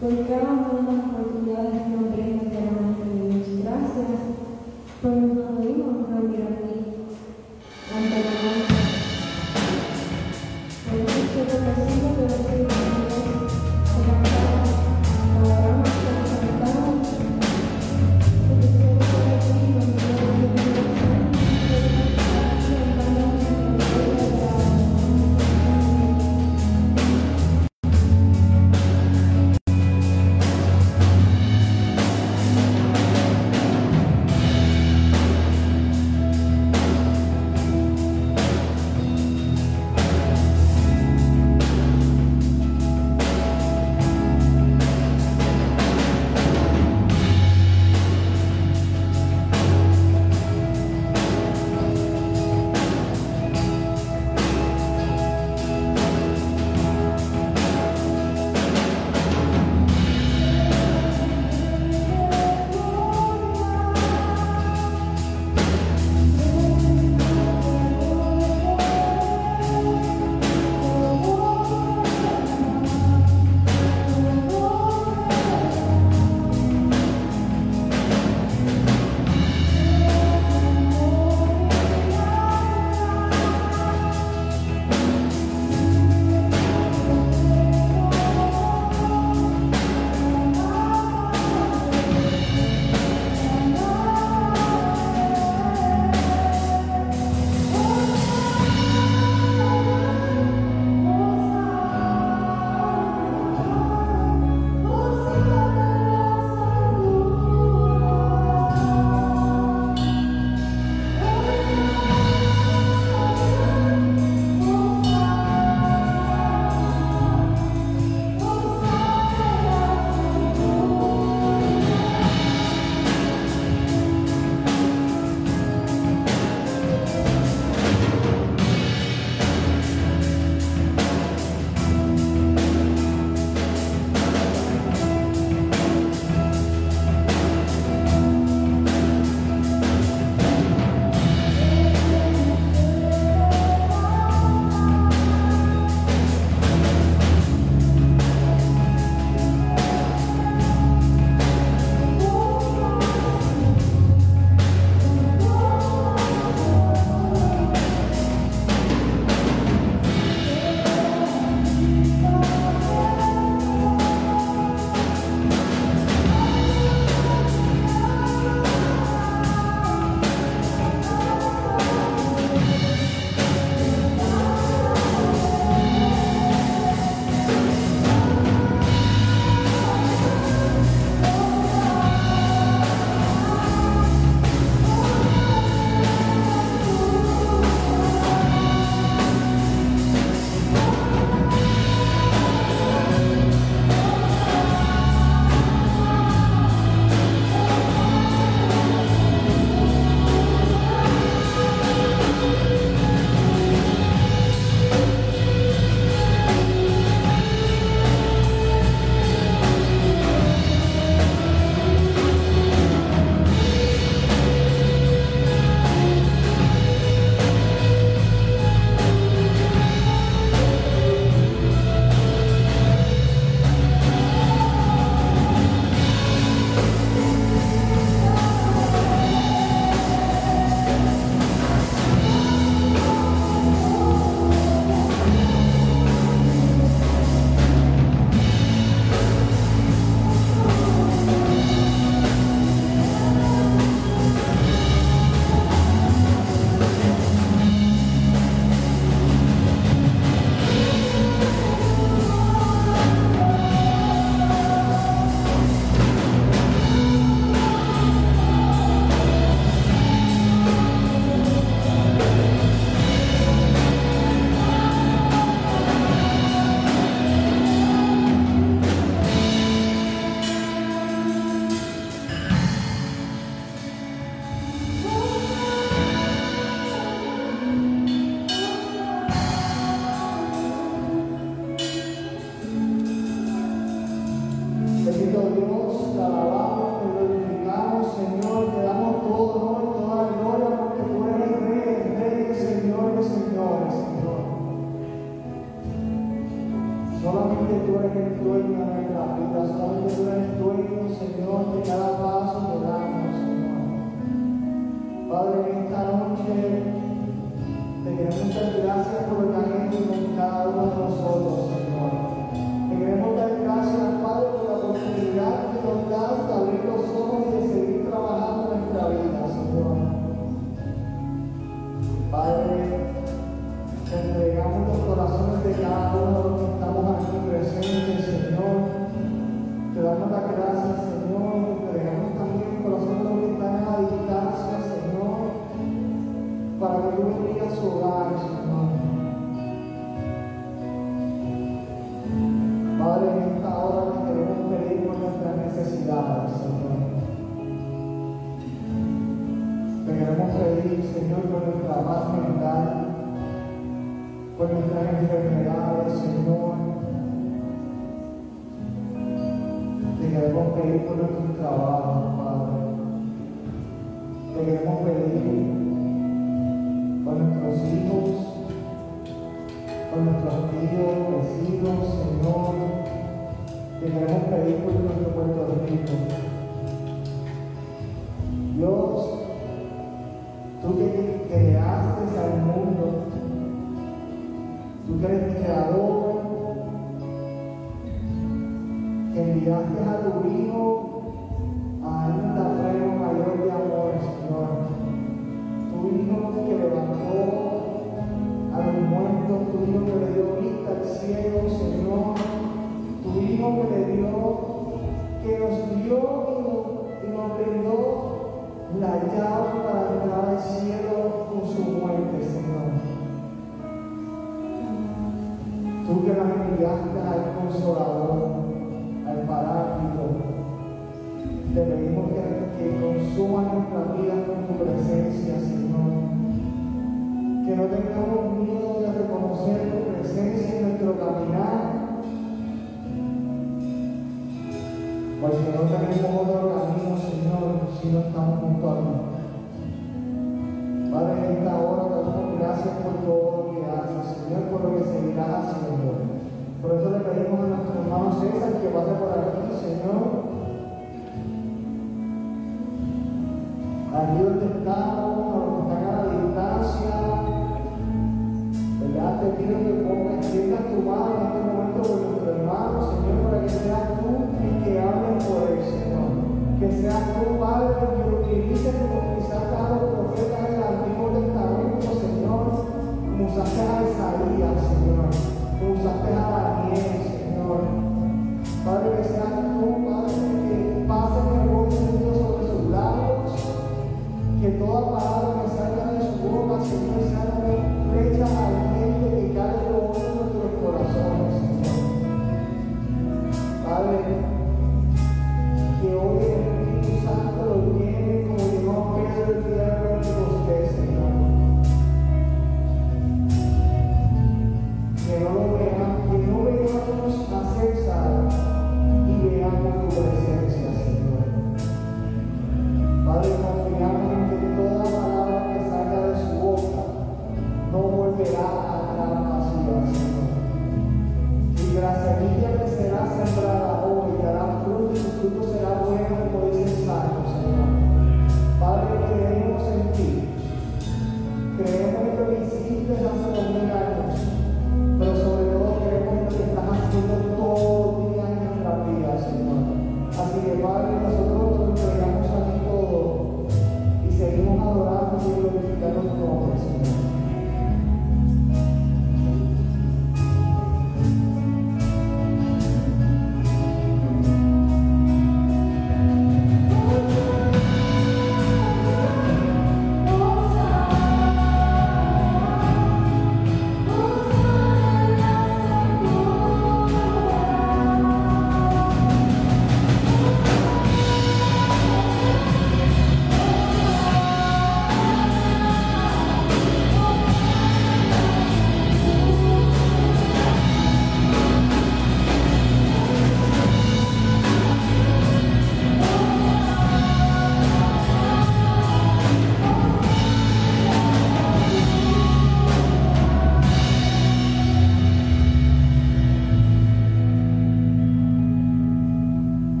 Thank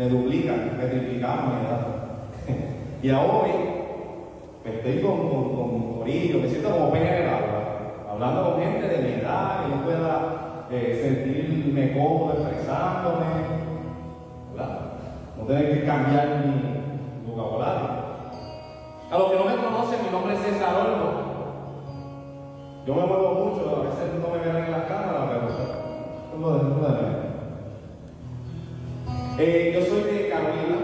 me duplican, me triplican mi edad. y ahora hoy pues, estoy con, con, con me siento como pez en el agua hablando con gente de mi edad, que yo pueda eh, sentirme cómodo expresándome. No tener que cambiar mi vocabulario. A los que no me conocen, mi nombre es César Olmo. Yo me muevo mucho, a veces no me ven en las cámaras, pero no de eh, Yo soy de Carolina,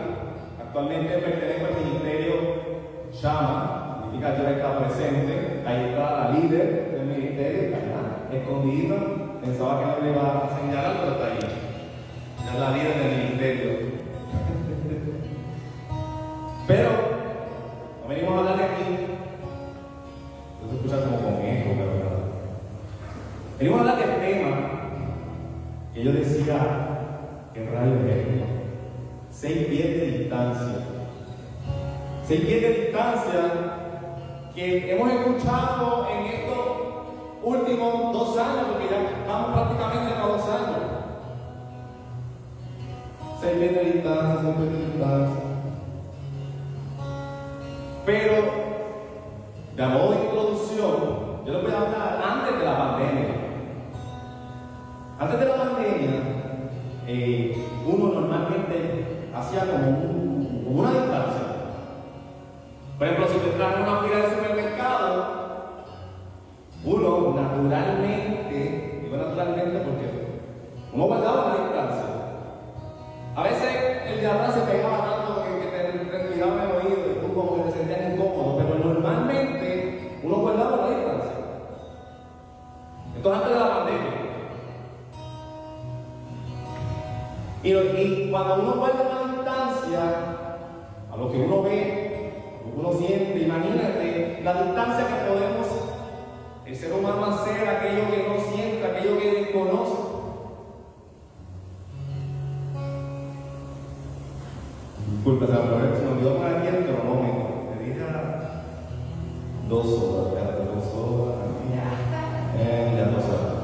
actualmente pertenezco al ministerio Shama, significa que está presente, ahí está la líder ministerio, escondida, pensaba que no me iba a señalar, pero está ahí. Ya la líder del ministerio. pero, venimos a hablar de aquí. No se escucha como con eco, pero. Venimos a hablar del tema que yo decía que rayo es Seis pies de distancia. Seis pies de distancia que hemos escuchado en estos últimos dos años, porque ya vamos prácticamente a dos años. Seis pies de distancia, seis pies de distancia. Pero, de modo de introducción, yo les voy a hablar antes de la pandemia. Antes de la pandemia, eh, uno normalmente hacía como, una distancia. Por ejemplo, si te traen una fila de supermercado, uno naturalmente, digo naturalmente porque uno guardaba cuando uno guarda una distancia, a lo que uno ve, lo que uno siente, imagínate la distancia que podemos el ser humano hacer aquello que no siente, aquello que desconoce. Disculpe, se me olvidó poner aquí el cronómetro. Me diga dos horas, ya, dos horas. Eh, ya dos horas.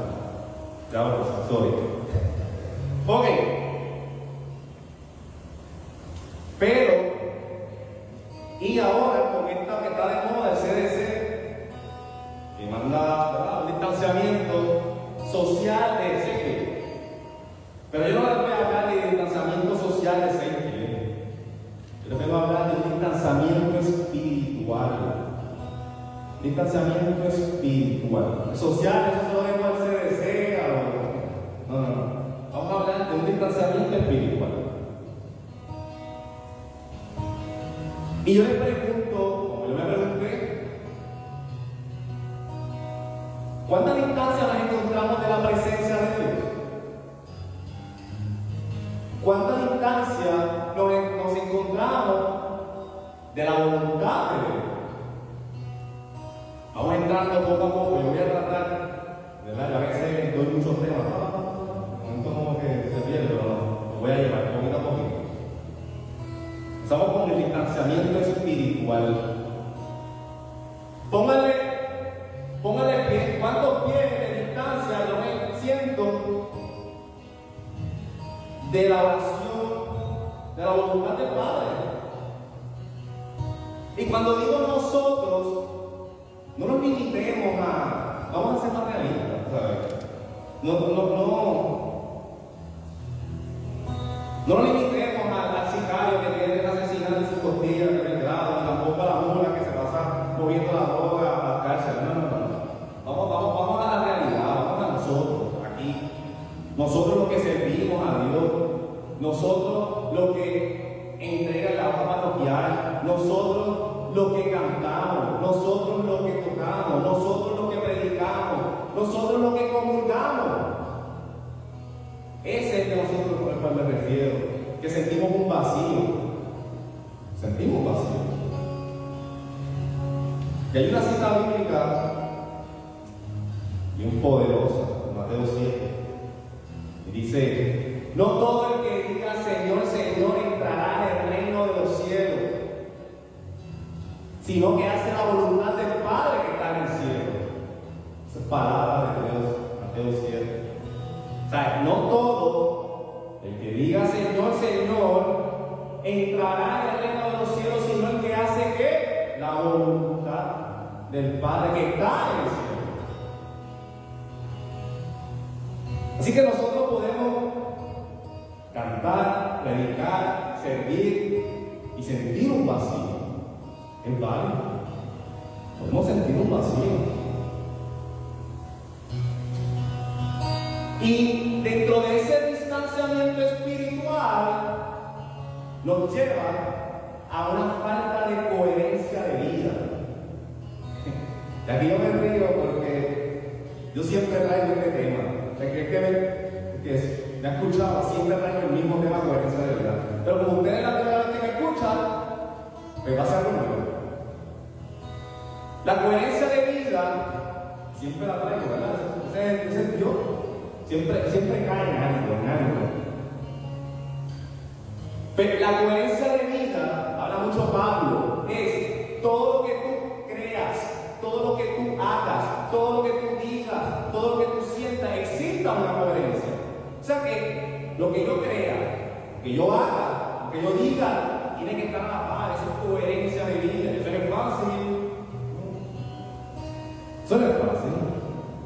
Ya, pues, sorry. Servimos a Dios, nosotros los que entregan la hoja parroquial, nosotros los que cantamos, nosotros los que tocamos, nosotros los que predicamos, nosotros los que comulgamos. Ese es que nosotros con el cual me refiero, que sentimos un vacío. Sentimos un vacío. Y hay una cita bíblica y un no todo el que diga Señor, Señor entrará en el reino de los cielos, sino que hace la voluntad del Padre que está en el cielo. Esa es palabra de Dios, Mateo 7. O sea, no todo el que diga Señor, Señor entrará en el reino de los cielos, sino el que hace que la voluntad del Padre que está en el cielo. Así que nosotros cantar, predicar, servir y sentir un vacío. Es válido. Podemos sentir un vacío. Y dentro de ese distanciamiento espiritual nos lleva a una falta de coherencia de vida. Y aquí yo me río porque yo siempre traigo este tema. ¿Qué que me, que me ha escuchado, siempre traigo el mismo tema de coherencia de vida. Pero como ustedes la primera vez que me escuchan, pues va a nuevo. La coherencia de vida siempre la traigo, ¿verdad? Ese, ese es Dios. Siempre, siempre cae en algo, en algo. Pero la coherencia de vida, habla mucho Pablo, es todo lo que tú creas, todo lo que tú hagas, todo lo que tú digas, todo lo que tú sientas, exista una coherencia. O sea que lo que yo crea, que yo haga, lo que yo diga, tiene que estar a la par, esa es coherencia de vida. Eso no es fácil. Eso no es fácil.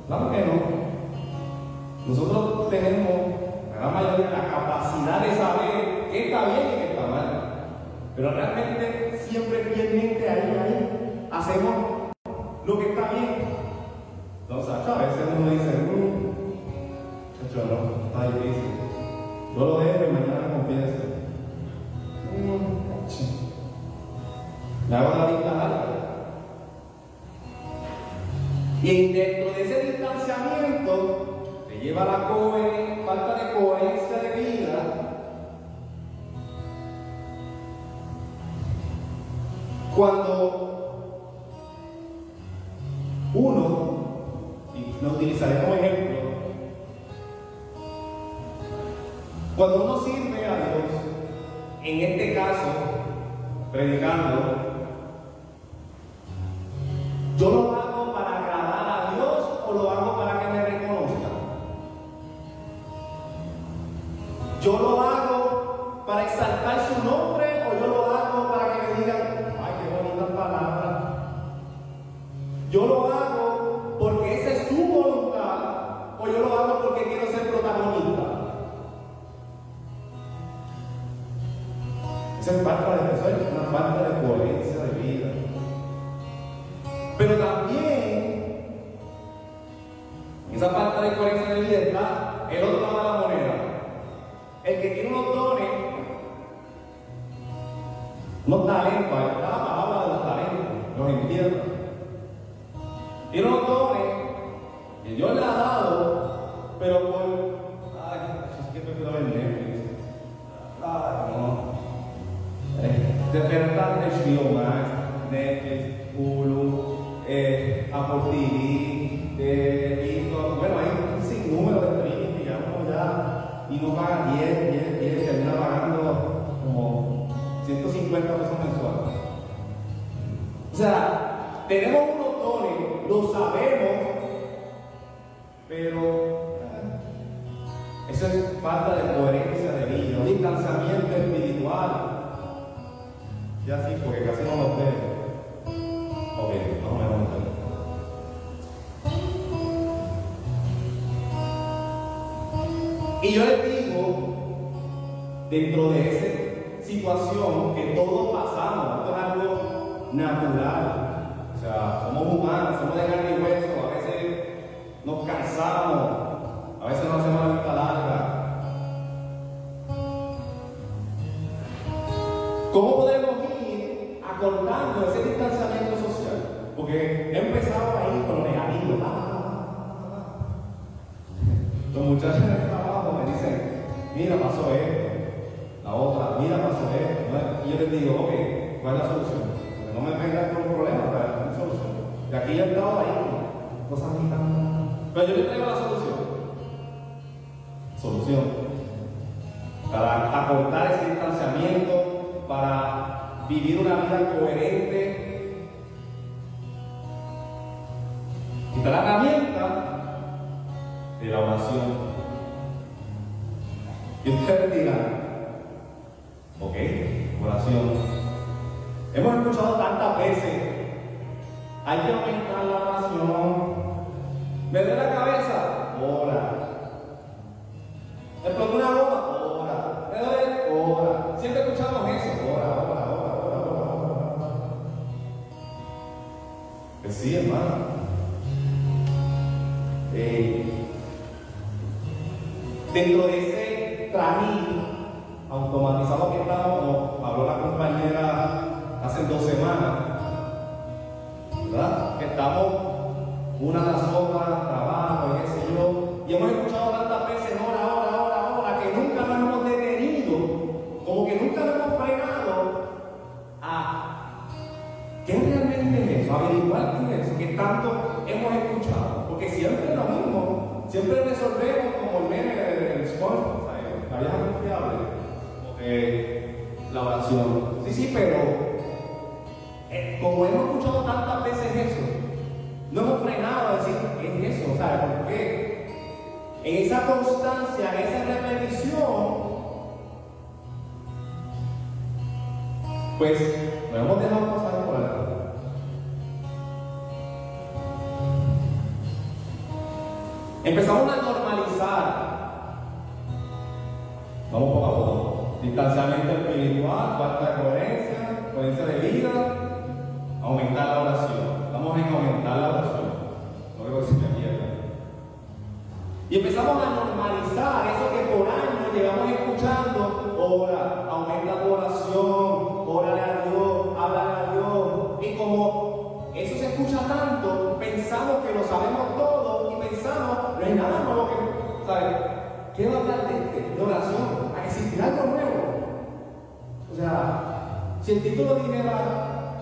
Claro que no. Nosotros tenemos, la mayoría, la capacidad de saber qué está bien y qué está mal. Pero realmente siempre fielmente ahí, ahí, hacemos lo que está bien. Entonces, a veces uno dice, mmm, no, está difícil. Yo lo dejo y mañana confieso. Mm, me hago la vista larga. Y dentro de ese distanciamiento, lleva la falta de coherencia de vida, cuando cuando uno sirve a Dios, en este caso, predicando, y no paga 10, 10, 10, termina pagando como 150 pesos mensuales. O sea, tenemos unos dones, lo sabemos, pero eh, eso es falta de coherencia de un distanciamiento espiritual. Ya sí, porque casi no lo veo. Y yo les digo, dentro de esa situación que todos pasamos, esto es algo natural. O sea, somos humanos, somos de carne y hueso, a veces nos cansamos, a veces no hacemos la vista larga. ¿Cómo podemos mira, pasó esto, la otra, mira, pasó esto. Y yo les digo, ok, ¿cuál es la solución? no me vengan con un problema, pero una solución. Y aquí yo he estado ahí, cosas tan. Pero yo les traigo la solución. Solución. Para acortar ese distanciamiento, para vivir una vida coherente. Tanto hemos escuchado, porque siempre es lo mismo, siempre resolvemos como el meme del sponsor, la vieja confiable, eh, la oración. Sí, sí, pero eh, como hemos escuchado tantas veces eso, no hemos frenado a decir, ¿qué es eso? ¿Sabes por qué? En esa constancia, en esa repetición, pues nos hemos dejado Empezamos a normalizar. Vamos poco a poco. Distanciamiento espiritual, falta de coherencia, coherencia de vida, aumentar la oración. Vamos a aumentar la oración. No creo que se me pierda. Y empezamos a normalizar ¿Qué va a hablar de, este? de oración? ¿A existir algo nuevo? O sea, si el título dijera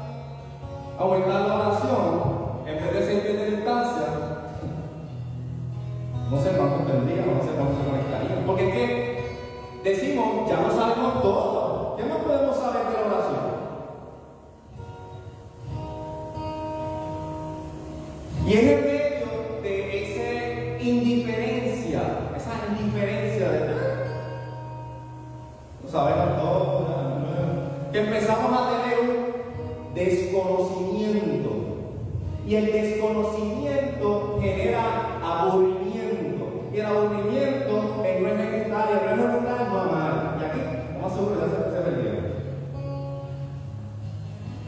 aumentar la oración en vez de sentir de distancia, no sé cuánto tendrían, no sé cuánto se conectarían. Porque es que decimos, ya no sabemos todo. ¿Qué más podemos saber de la oración?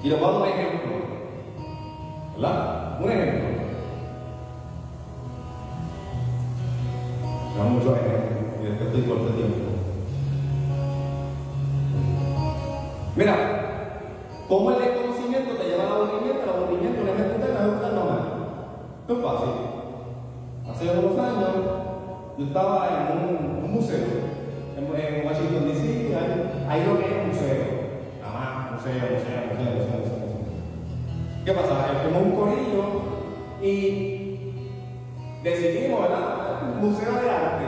Y les voy Y decidimos, ¿verdad? Museo de arte.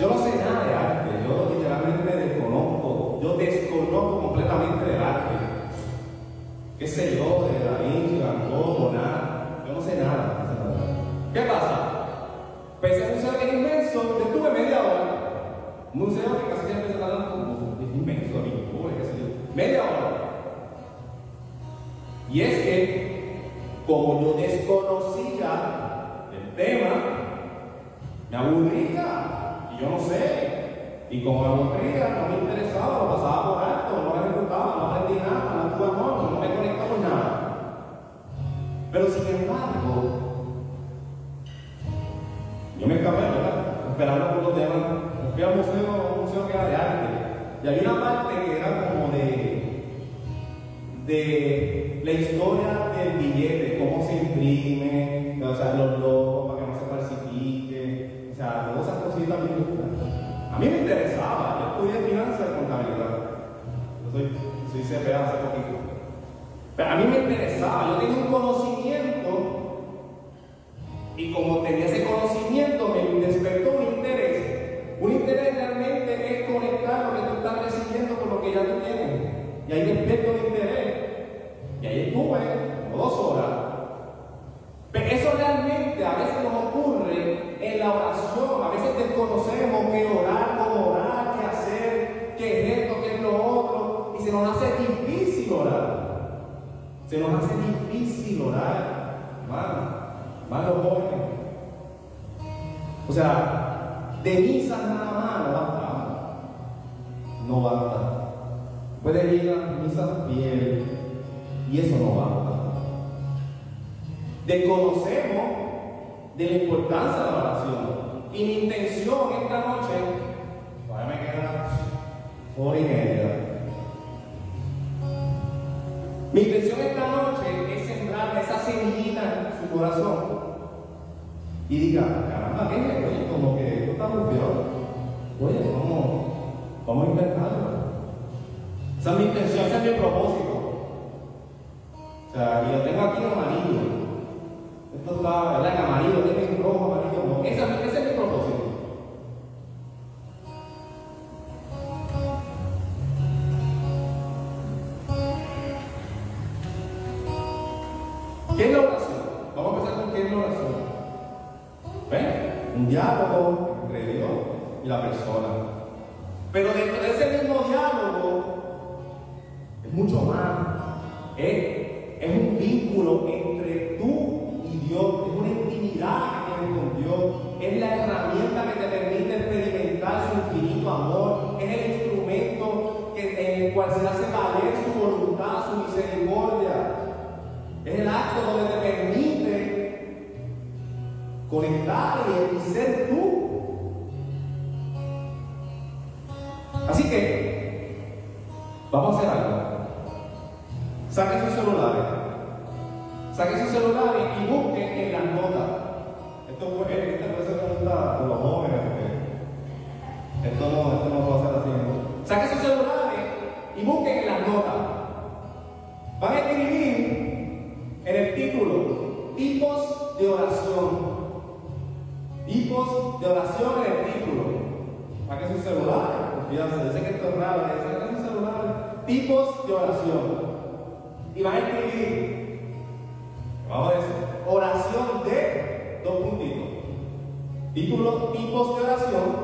Yo no sé nada de arte, yo literalmente desconozco, yo desconozco completamente del arte. ¿Qué sé yo? De Da Vinci, Gogh, nada. Yo no sé nada. ¿Qué pasa? Pese a un museo que es inmenso, estuve media hora. Un museo que casi siempre se tarda como es inmenso, pintura, qué sé yo. Media hora. Como yo desconocía el tema, me aburría. Y yo no sé. Y como me aburría, no me interesaba, lo pasaba por alto, no me ejecutaba, no aprendí nada, no tuve amor, no me conectaba con nada. Pero sin embargo, yo me escapé. Esperando por los demás. Fui al museo, un museo que era de arte. Y había una parte que era como de, de la historia del billete, cómo se imprime, o sea, los logos para que no se falsifique, o sea, todas esas cositas me gustan. A mí me interesaba, yo estudié finanzas y contabilidad. Yo soy, soy CPA hace poquito. Pero a mí me interesaba, yo tenía un conocimiento y como tenía ese conocimiento, me despertó un interés. Un interés realmente es conectar lo que tú estás recibiendo con lo que ya tú tienes. Y ahí despierto. Y ahí estuve como dos horas. Pero eso realmente a veces nos ocurre en la oración. A veces desconocemos qué orar, cómo orar, qué hacer, qué es esto, qué es lo otro. Y se nos hace difícil orar. Se nos hace difícil orar, hermano. Hermano jóvenes. O sea, de misa nada más no va No va Puede ir a misa bien y eso no basta. Desconocemos de la importancia de la oración. Y mi intención esta noche, todavía me queda hora y. Mi intención esta noche es sembrar esa semillita en su corazón y diga, caramba, ¿qué es Oye, como que esto está muy peor. Oye, vamos, vamos a intentarlo. Esa es mi intención, ese es mi propósito. O sea, y lo tengo aquí en amarillo. Esto está, ¿verdad? En amarillo, tiene en rojo, amarillo, no. Ese, ese es mi propósito. ¿Qué es la oración? Vamos a empezar con qué es la oración. ¿Ven? Un diálogo entre Dios y la persona. Saquen sus celulares y busquen en las notas. Van a escribir en el título, tipos de oración. Tipos de oración en el título. Que sus celulares, fíjense, yo sé que esto es raro, que sus celulares. Tipos de oración. Y van a escribir, vamos a decir, oración de dos puntitos. Título, tipos de. Oración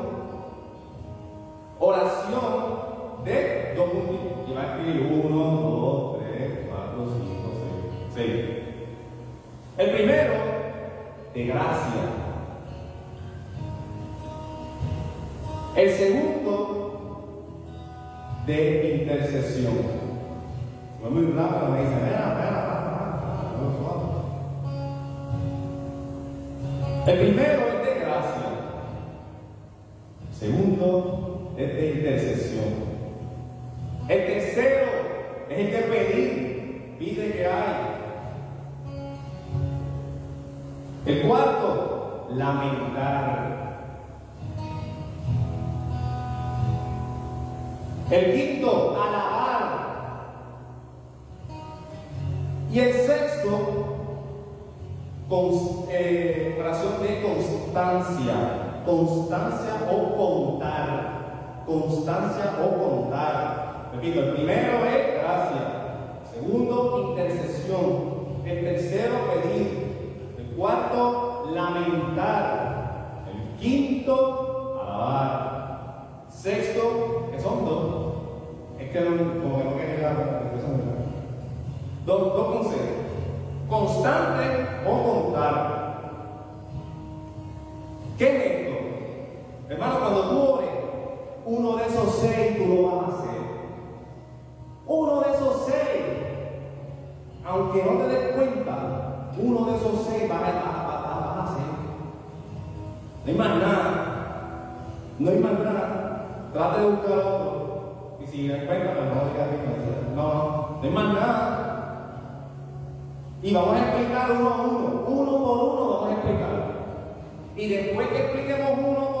El primero Uno de esos seis, aunque no te des cuenta, uno de esos seis vas a, a- hacer. No hay más nada. No hay más nada. Trate de buscar otro. Y si encuentra, pues no no, no, no hay más nada. Y vamos a explicar uno a uno, uno por uno vamos a explicar. Y después que expliquemos uno por uno,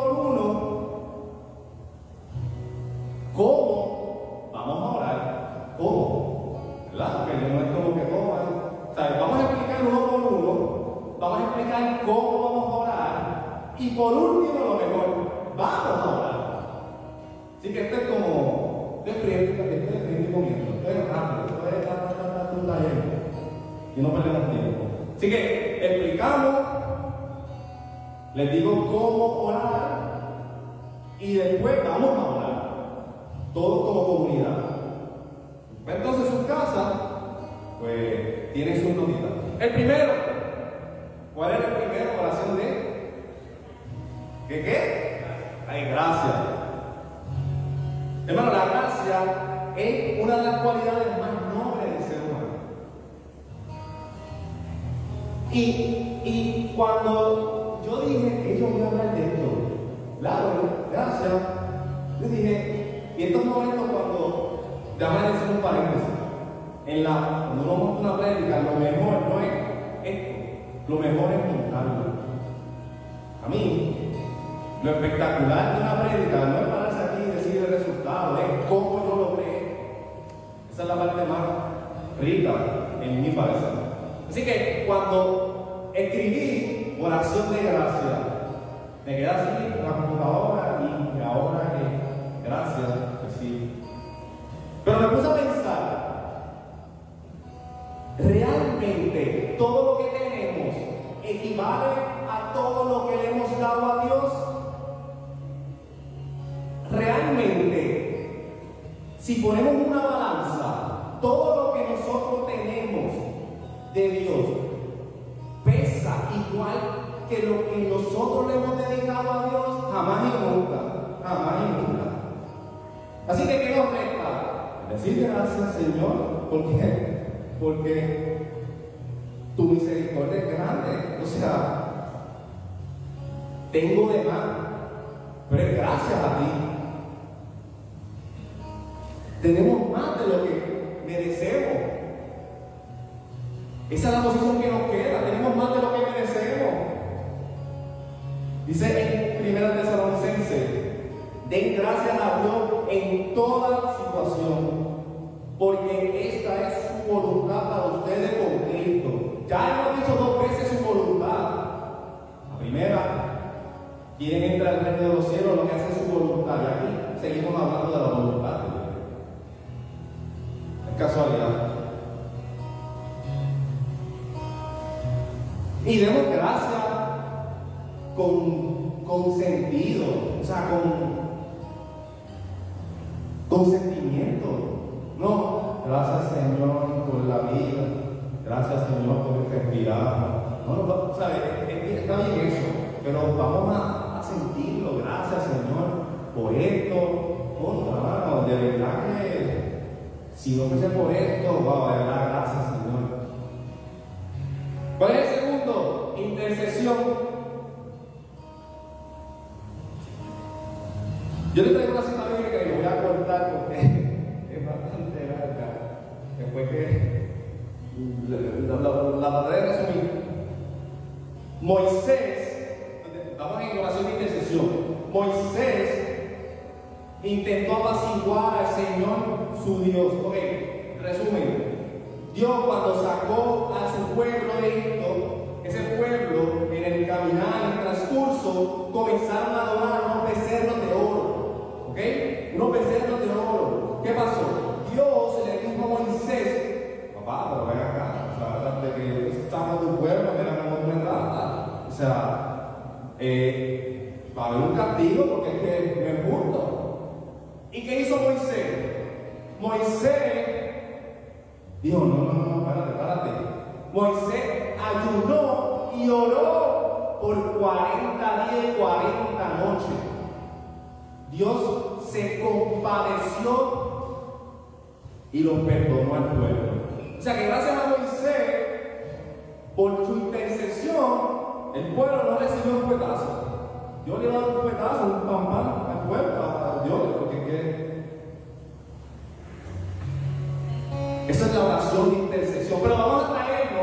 friendo, estoy friendo y comiendo, es rápido. Y no perdemos tiempo. Así que explicamos, les digo cómo orar y después vamos a orar. Todos como comunidad. Entonces sus casas, pues tienen sus notitas. El primero, ¿cuál es el primero? Oración de. ¿Qué qué? Hay gracia. Hermano, la gracia es una de las cualidades más nobles del ser humano. Y, y cuando yo dije que yo voy a hablar de esto, claro, gracias, yo dije, y estos momentos cuando, déjame decir un paréntesis, en la, cuando uno monta una prédica, lo mejor no es esto, lo mejor es montarlo. A mí, lo espectacular de una prédica no es decir es cómo yo logré. Esa es la parte más rica en mi parecer. Así que cuando escribí oración de gracia, me quedé así en la computadora y ahora que gracias, pues sí. Pero me puse a pensar, realmente todo lo que tenemos equivale a todo lo si ponemos una balanza, todo lo que nosotros tenemos de Dios pesa igual que lo que nosotros le hemos dedicado a Dios, jamás y nunca, jamás y nunca. Así que, ¿qué nos resta? Decirle gracias, Señor, porque, porque tu misericordia es grande. O sea, tengo de más, pero es gracias a ti. Tenemos más de lo que merecemos. Esa es la posición que nos queda. Tenemos más de lo que merecemos. Dice en Primera Tesalonicense, den gracias a Dios en toda situación, porque esta es su voluntad para ustedes con Cristo. Ya hemos dicho dos veces su voluntad. La primera, quien entra al reino de los cielos, lo que hace es su voluntad. Y aquí seguimos hablando de la voluntad casualidad. Y demos gracias con, con sentido, o sea, con, con sentimiento. No, gracias Señor por la vida, gracias Señor por respirar. No, no, ¿sabes? Está bien eso, pero vamos a, a sentirlo. Gracias Señor por esto. Oh, hermano, de verdad que si no fuese por esto, wow, de verdad, gracias Señor. ¿Cuál es el segundo? Intercesión. Yo le traigo una cita bíblica y lo voy a cortar porque es bastante larga. Después que la, la, la trataré de resumir. Moisés, estamos en oración de intercesión. Moisés intentó apaciguar al Señor su Dios. Ok, resumen. Dios cuando sacó a su pueblo de Egipto, ese pueblo en el caminar, en el transcurso, comenzaron a adorar unos becerros de oro. ¿Ok? Unos becerros de oro. ¿Qué pasó? Dios le dijo a Moisés, papá, pero ven acá, o sea, de que estamos tu pueblo, mira cómo tú. O sea, eh, va un castigo porque es que no es justo. ¿Y qué hizo Moisés? Moisés Dijo, no, no, no, párate, párate. Moisés ayunó y oró por 40 días y 40 noches. Dios se compadeció y lo perdonó al pueblo. O sea que gracias a Moisés, por su intercesión, el pueblo no recibió un fuetazo. Dios le dio un fuetazo, un pam pam al pueblo, a Dios, porque que Esa es la oración de intercesión. Pero vamos a traerlo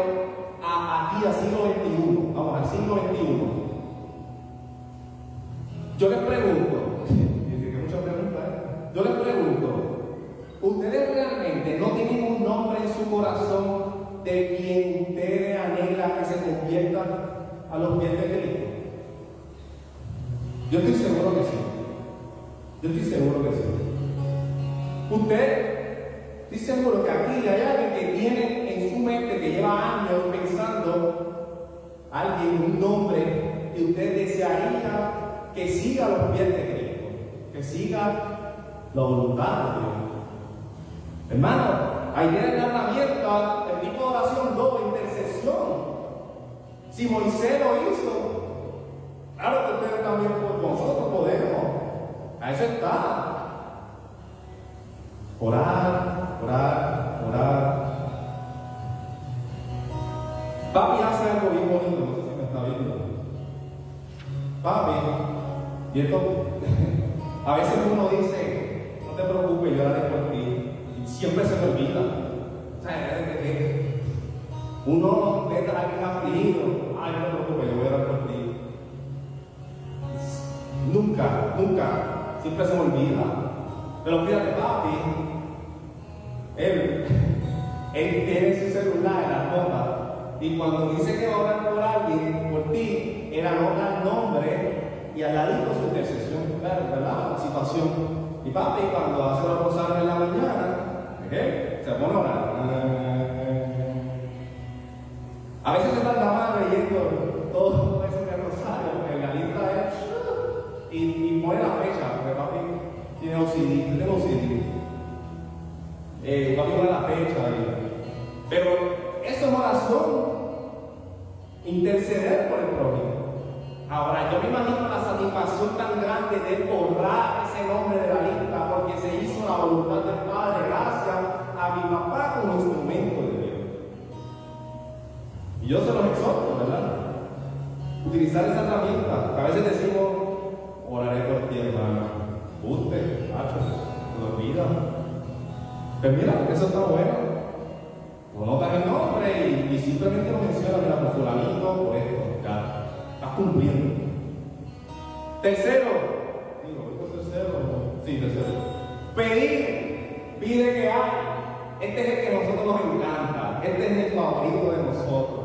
a, aquí al siglo XXI. Vamos al siglo XXI. Yo les pregunto, muchas preguntas, ¿eh? yo les pregunto, ¿ustedes realmente no tienen un nombre en su corazón de quien ustedes anhelan que se conviertan a los pies de Cristo? Yo estoy seguro que sí. Yo estoy seguro que sí. Usted Estoy seguro que aquí hay alguien que tiene en su mente, que lleva años pensando, alguien, un nombre que usted desearía que siga los pies de Cristo, que siga la voluntad de Dios. Hermano, ahí tiene la herramienta, el tipo de oración, dos, intercesión. Si Moisés lo hizo, claro que ustedes también nosotros podemos. A eso está. Orar, orar, orar. Papi hace algo bien bonito, no sé si me está viendo. Papi, y esto, a veces uno dice, no te preocupes, yo haré por ti. Y siempre se me olvida. O sea, uno ve a alguien afligido, ay, no te preocupes, yo voy a orar por ti. Nunca, nunca, siempre se me olvida. Pero fíjate, papi, él, él tiene su celular en la nota y cuando dice que va por alguien, por ti, él anota el nombre y al ladito su intercesión, ¿verdad? La situación. Y papi, cuando hace los rosarios en la mañana, ¿qué? se pone a orar. A veces se tarda más leyendo todo ese rosario, porque la lista es. Y, y pone la papi tiene yo tengo OCD. Eh, papi pone la fecha ahí. Pero eso es oración. Interceder por el prójimo. Ahora, yo me imagino la satisfacción tan grande de borrar ese nombre de la lista porque se hizo la voluntad del Padre gracias a mi papá como instrumento de Dios. Y yo se los exhorto, ¿verdad? Utilizar esa herramienta. A veces decimos, oraré por ti, hermano. Usted, macho, lo olvida. Pero mira, eso está bueno. Conotas el nombre y, y, simplemente lo menciona, mira, por fulanito, pues ya, estás cumpliendo. Tercero, digo, ¿esto tercero? Sí, tercero. Pedir, pide que hay. Este es el que a nosotros nos encanta, este es el favorito de nosotros.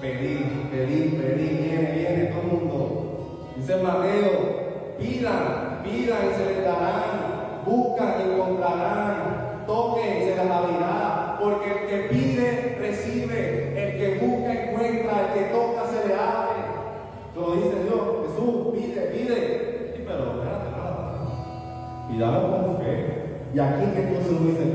Pedir, pedir, pedir, viene, viene, todo el mundo. Dice Mateo, pidan, pidan y se les darán, buscan y encontrarán, toquen y se les abrirá, porque el que pide, recibe, el que busca, encuentra, el que toca, se le abre. Lo dice Dios, Jesús, pide, pide. Sí, pero espérate, nada. Pidamos con fe. Y aquí que uno dice,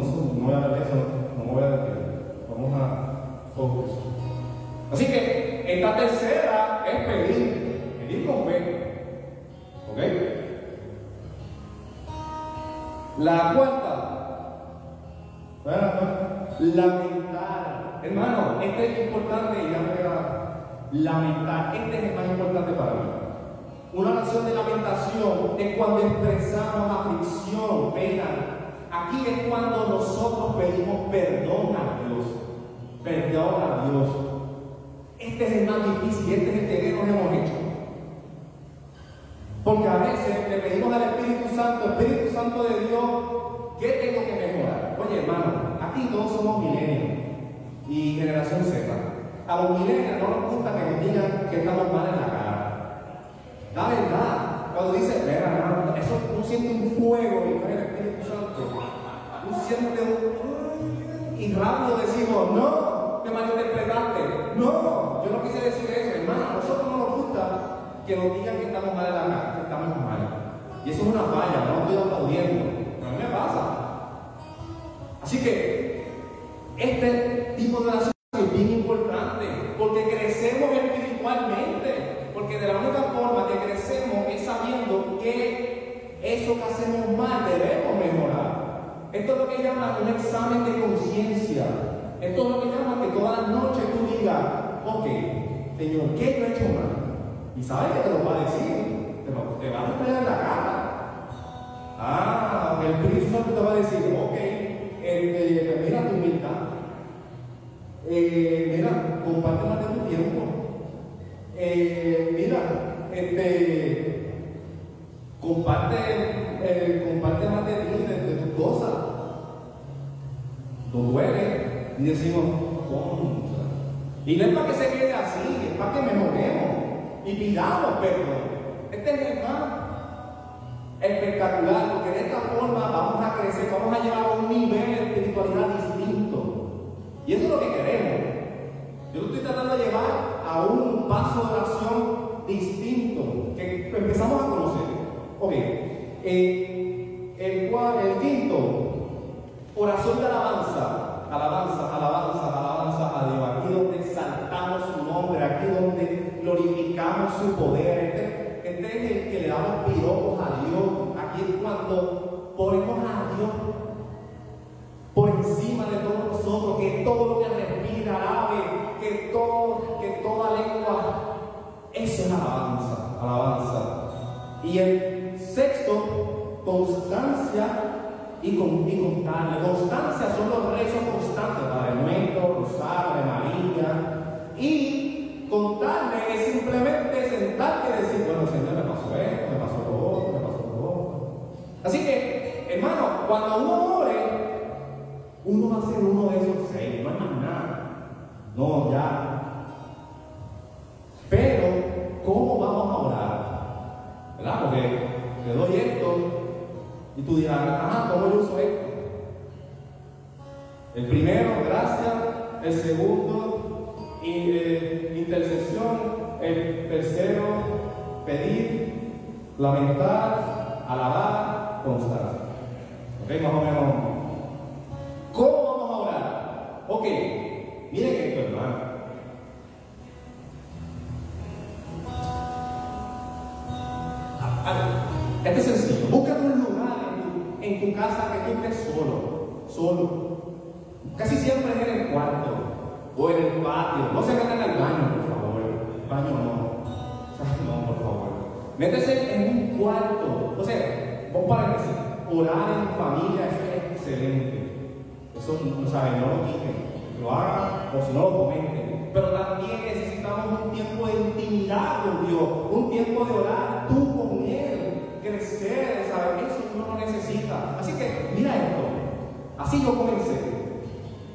No, voy a de eso, no me voy a detener. Vamos a focus. Así que esta tercera es pedir, pedir con fe. ¿Ok? La cuarta, lamentar. Hermano, este es importante y ya me queda lamentar. Este es el más importante para mí. Una oración de lamentación es cuando expresamos aflicción, pena. Aquí es cuando nosotros pedimos perdón a Dios. Perdón a Dios. Este es el más difícil, este es el que menos hemos hecho. Porque a veces le pedimos al Espíritu Santo, Espíritu Santo de Dios, ¿qué tengo que mejorar? Oye, hermano, aquí todos somos milenios y generación Z. A los milenios no nos gusta que nos digan que estamos mal en la cara. La verdad, cuando dice, espera, hermano, eso no siente un fuego y Sientes un. Y rápido decimos, no, te malinterpretaste. No, yo no quise decir eso, hermano, a nosotros no nos gusta que nos digan que estamos mal en la cara, que estamos mal. Y eso es una falla, no estoy aplaudiendo. A mí me pasa. Así que este tipo de oración es bien importante porque crecemos espiritualmente. Porque de la única forma que crecemos es sabiendo que eso que hacemos mal debemos mejorar. Esto es lo que llaman un examen de conciencia. Esto es lo que llaman que todas las noches tú digas, ok, Señor, ¿qué yo he hecho mal? Y sabes que te lo va a decir, te, va a responder en la cara. Ah, el Santo te va a decir, ok, mira tu humildad. Eh, mira, comparte más de tu tiempo. Eh, mira, este, comparte, eh, comparte parte más de ti, de, de tus cosas. Nos duele y decimos, ¿cómo? Y no es para que se quede así, es para que mejoremos y pidamos perdón. Este es el plan espectacular, porque de esta forma vamos a crecer, vamos a llegar a un nivel de espiritualidad distinto. Y eso es lo que queremos. Yo estoy tratando de llevar a un paso de oración distinto, que empezamos a conocer. Ok, eh, el, el quinto, oración de alabanza, alabanza, alabanza, alabanza a Dios. Aquí donde exaltamos su nombre, aquí donde glorificamos su poder. Este, este es el que le damos piropos a Dios. Aquí es cuando ponemos a Dios por encima de todos nosotros, que todo lo que respira, alabe, que, todo, que toda lengua, eso es alabanza, alabanza. Y el sexto, constancia y, con, y constante. Constancia son los rezos constantes, Padre Nuestro, Rosario, María. Y contarle es simplemente sentarte y decir, bueno, Señor, me pasó esto, me pasó lo otro, me pasó lo otro. Así que, hermano, cuando uno ore, uno va a ser uno de esos seis, no hay más nada. No, ya. Pero, ¿cómo vamos a orar? ¿Verdad? Porque te doy esto y tú dirás, ah, ¿cómo yo uso esto? El primero, gracias. El segundo, eh, intercesión. El tercero, pedir, lamentar, alabar, constancia. ¿Ok? Más o menos. ¿Cómo vamos a orar? Ok, miren esto, hermano. Solo. Casi siempre es en el cuarto o en el patio. No se metan al baño, por favor. El baño no. No, por favor. Métese en un cuarto. O sea, vos para decir, orar en familia es excelente. Eso no saben, no lo quiten. Lo hagan o si no lo comenten. Pero también necesitamos un tiempo de intimidad con Dios, un tiempo de orar tú con Él, crecer, ¿sabes? Eso uno lo necesita. Así que, mira esto. Así yo comencé.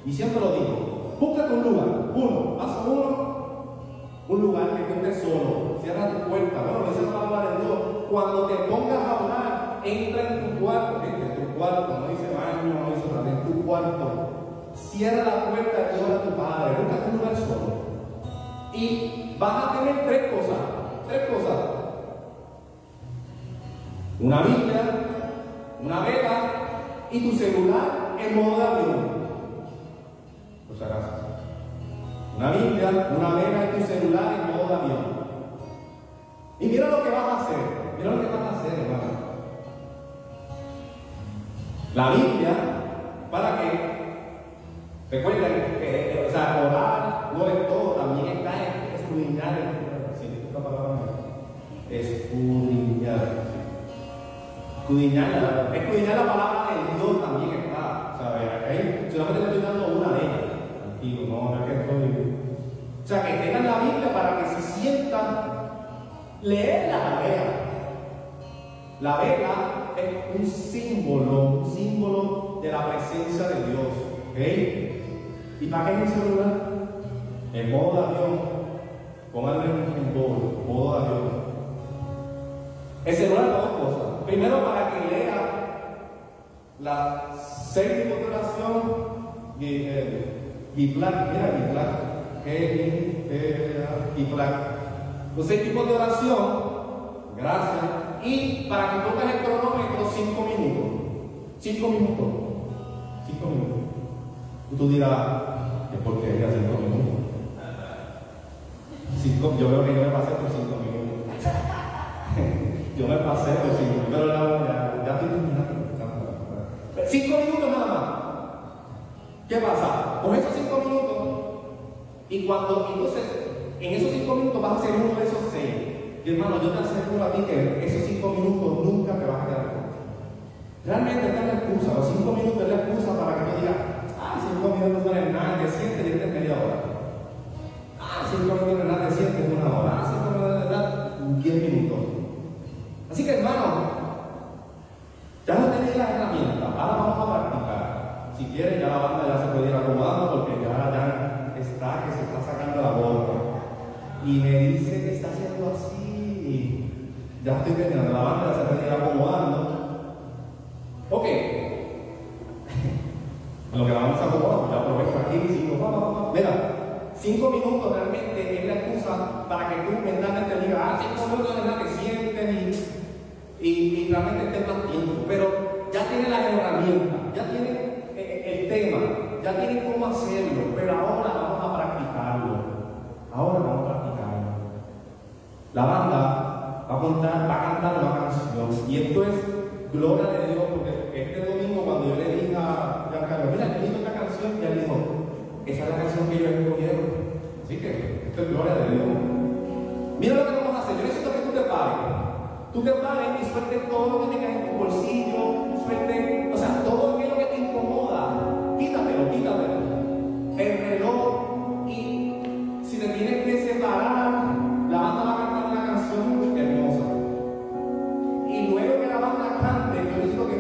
Y siempre lo digo. Búscate un lugar. Uno, paso uno. Un lugar que tú estés solo. Cierra tu puerta. Bueno, dice la palabra de Dios. Cuando te pongas a orar, entra en tu cuarto. En tu cuarto. No dice baño, no dice nada. En tu cuarto. Cierra la puerta y ora a tu padre. Búscate un lugar solo. Y vas a tener tres cosas. Tres cosas. Una Biblia, una vela y tu celular en modo de avión. Si acaso. Una Biblia, una vela y tu celular en modo avión. Y mira lo que vas a hacer. Mira lo que vas a hacer, hermano. La Biblia, ¿para qué? Recuerden que, o sea, orar no es todo, también está en escudriñar. Si esta palabra. Escudriñar, escudriñar la palabra de Dios también Ahí solamente estoy dando una de ellas. Tranquilo, no, no es que estoy. O sea, que tengan la Biblia para que se sientan, leerla la vela. La vela es un símbolo, un símbolo de la presencia de Dios. ¿Ok? ¿Y para qué es el celular? En modo de avión. Pónganlo en modo, modo de avión. El celular dos cosas. Primero para que lea la tipos de oración Giplat, mira Giplat, Giplat. Los seis tipos de oración, gracias. Y para que pongas el cronómetro cinco minutos. Cinco minutos. Cinco minutos. Y tú dirás, ¿es porque ella cinco minutos? Cinco, yo veo que yo me pasé por cinco minutos. yo me pasé por cinco minutos, pero estoy terminando. Cinco minutos nada más. ¿Qué pasa? Con esos cinco minutos, y cuando entonces, en esos cinco minutos vas a hacer uno de esos seis. Y hermano, yo te aseguro a ti que esos cinco minutos nunca te vas a quedar corto. Realmente esta es la excusa. Los cinco minutos es la excusa para que no digas, ah, cinco minutos no es nada, te sientes y es media hora. Ah, cinco minutos no es nada, te sientes una hora. Ah, cinco minutos no es minutos. Así que hermano, ya lo tenés si quieres, ya la banda ya se puede ir acomodando porque ya, ya está, que se está sacando la gorra. Y me dice que está haciendo así. Ya estoy terminando, la banda ya se puede ir acomodando. Ok. Lo que vamos a acomodar, ya aprovecho aquí, cinco, vamos, vamos. Mira, cinco minutos realmente es la excusa para que tú mentalmente digas, ah, cinco minutos es la que sientes y, y, realmente estés más tiempo. Pero ya tiene las herramientas, ya tiene tema, ya tiene cómo hacerlo, pero ahora vamos a practicarlo. Ahora vamos a practicarlo. La banda va a, contar, va a cantar una canción y esto es gloria de Dios, porque este domingo cuando yo le dije a Giancarlo, mira, yo hice esta canción, y él dijo, esa es la canción que yo escogieron. Así que esto es gloria de Dios. Mira lo que vamos a hacer, yo necesito que tú te pares. Tú te pares y sueltes todo lo que tengas en tu bolsillo, suelte, o sea, todo aquello que te incomoda, quítatelo, quítatelo. El reloj y si te tienes que separar, la banda va a cantar una canción hermosa. Y luego que la banda cante, yo necesito que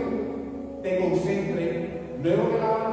te concentres. Luego que la banda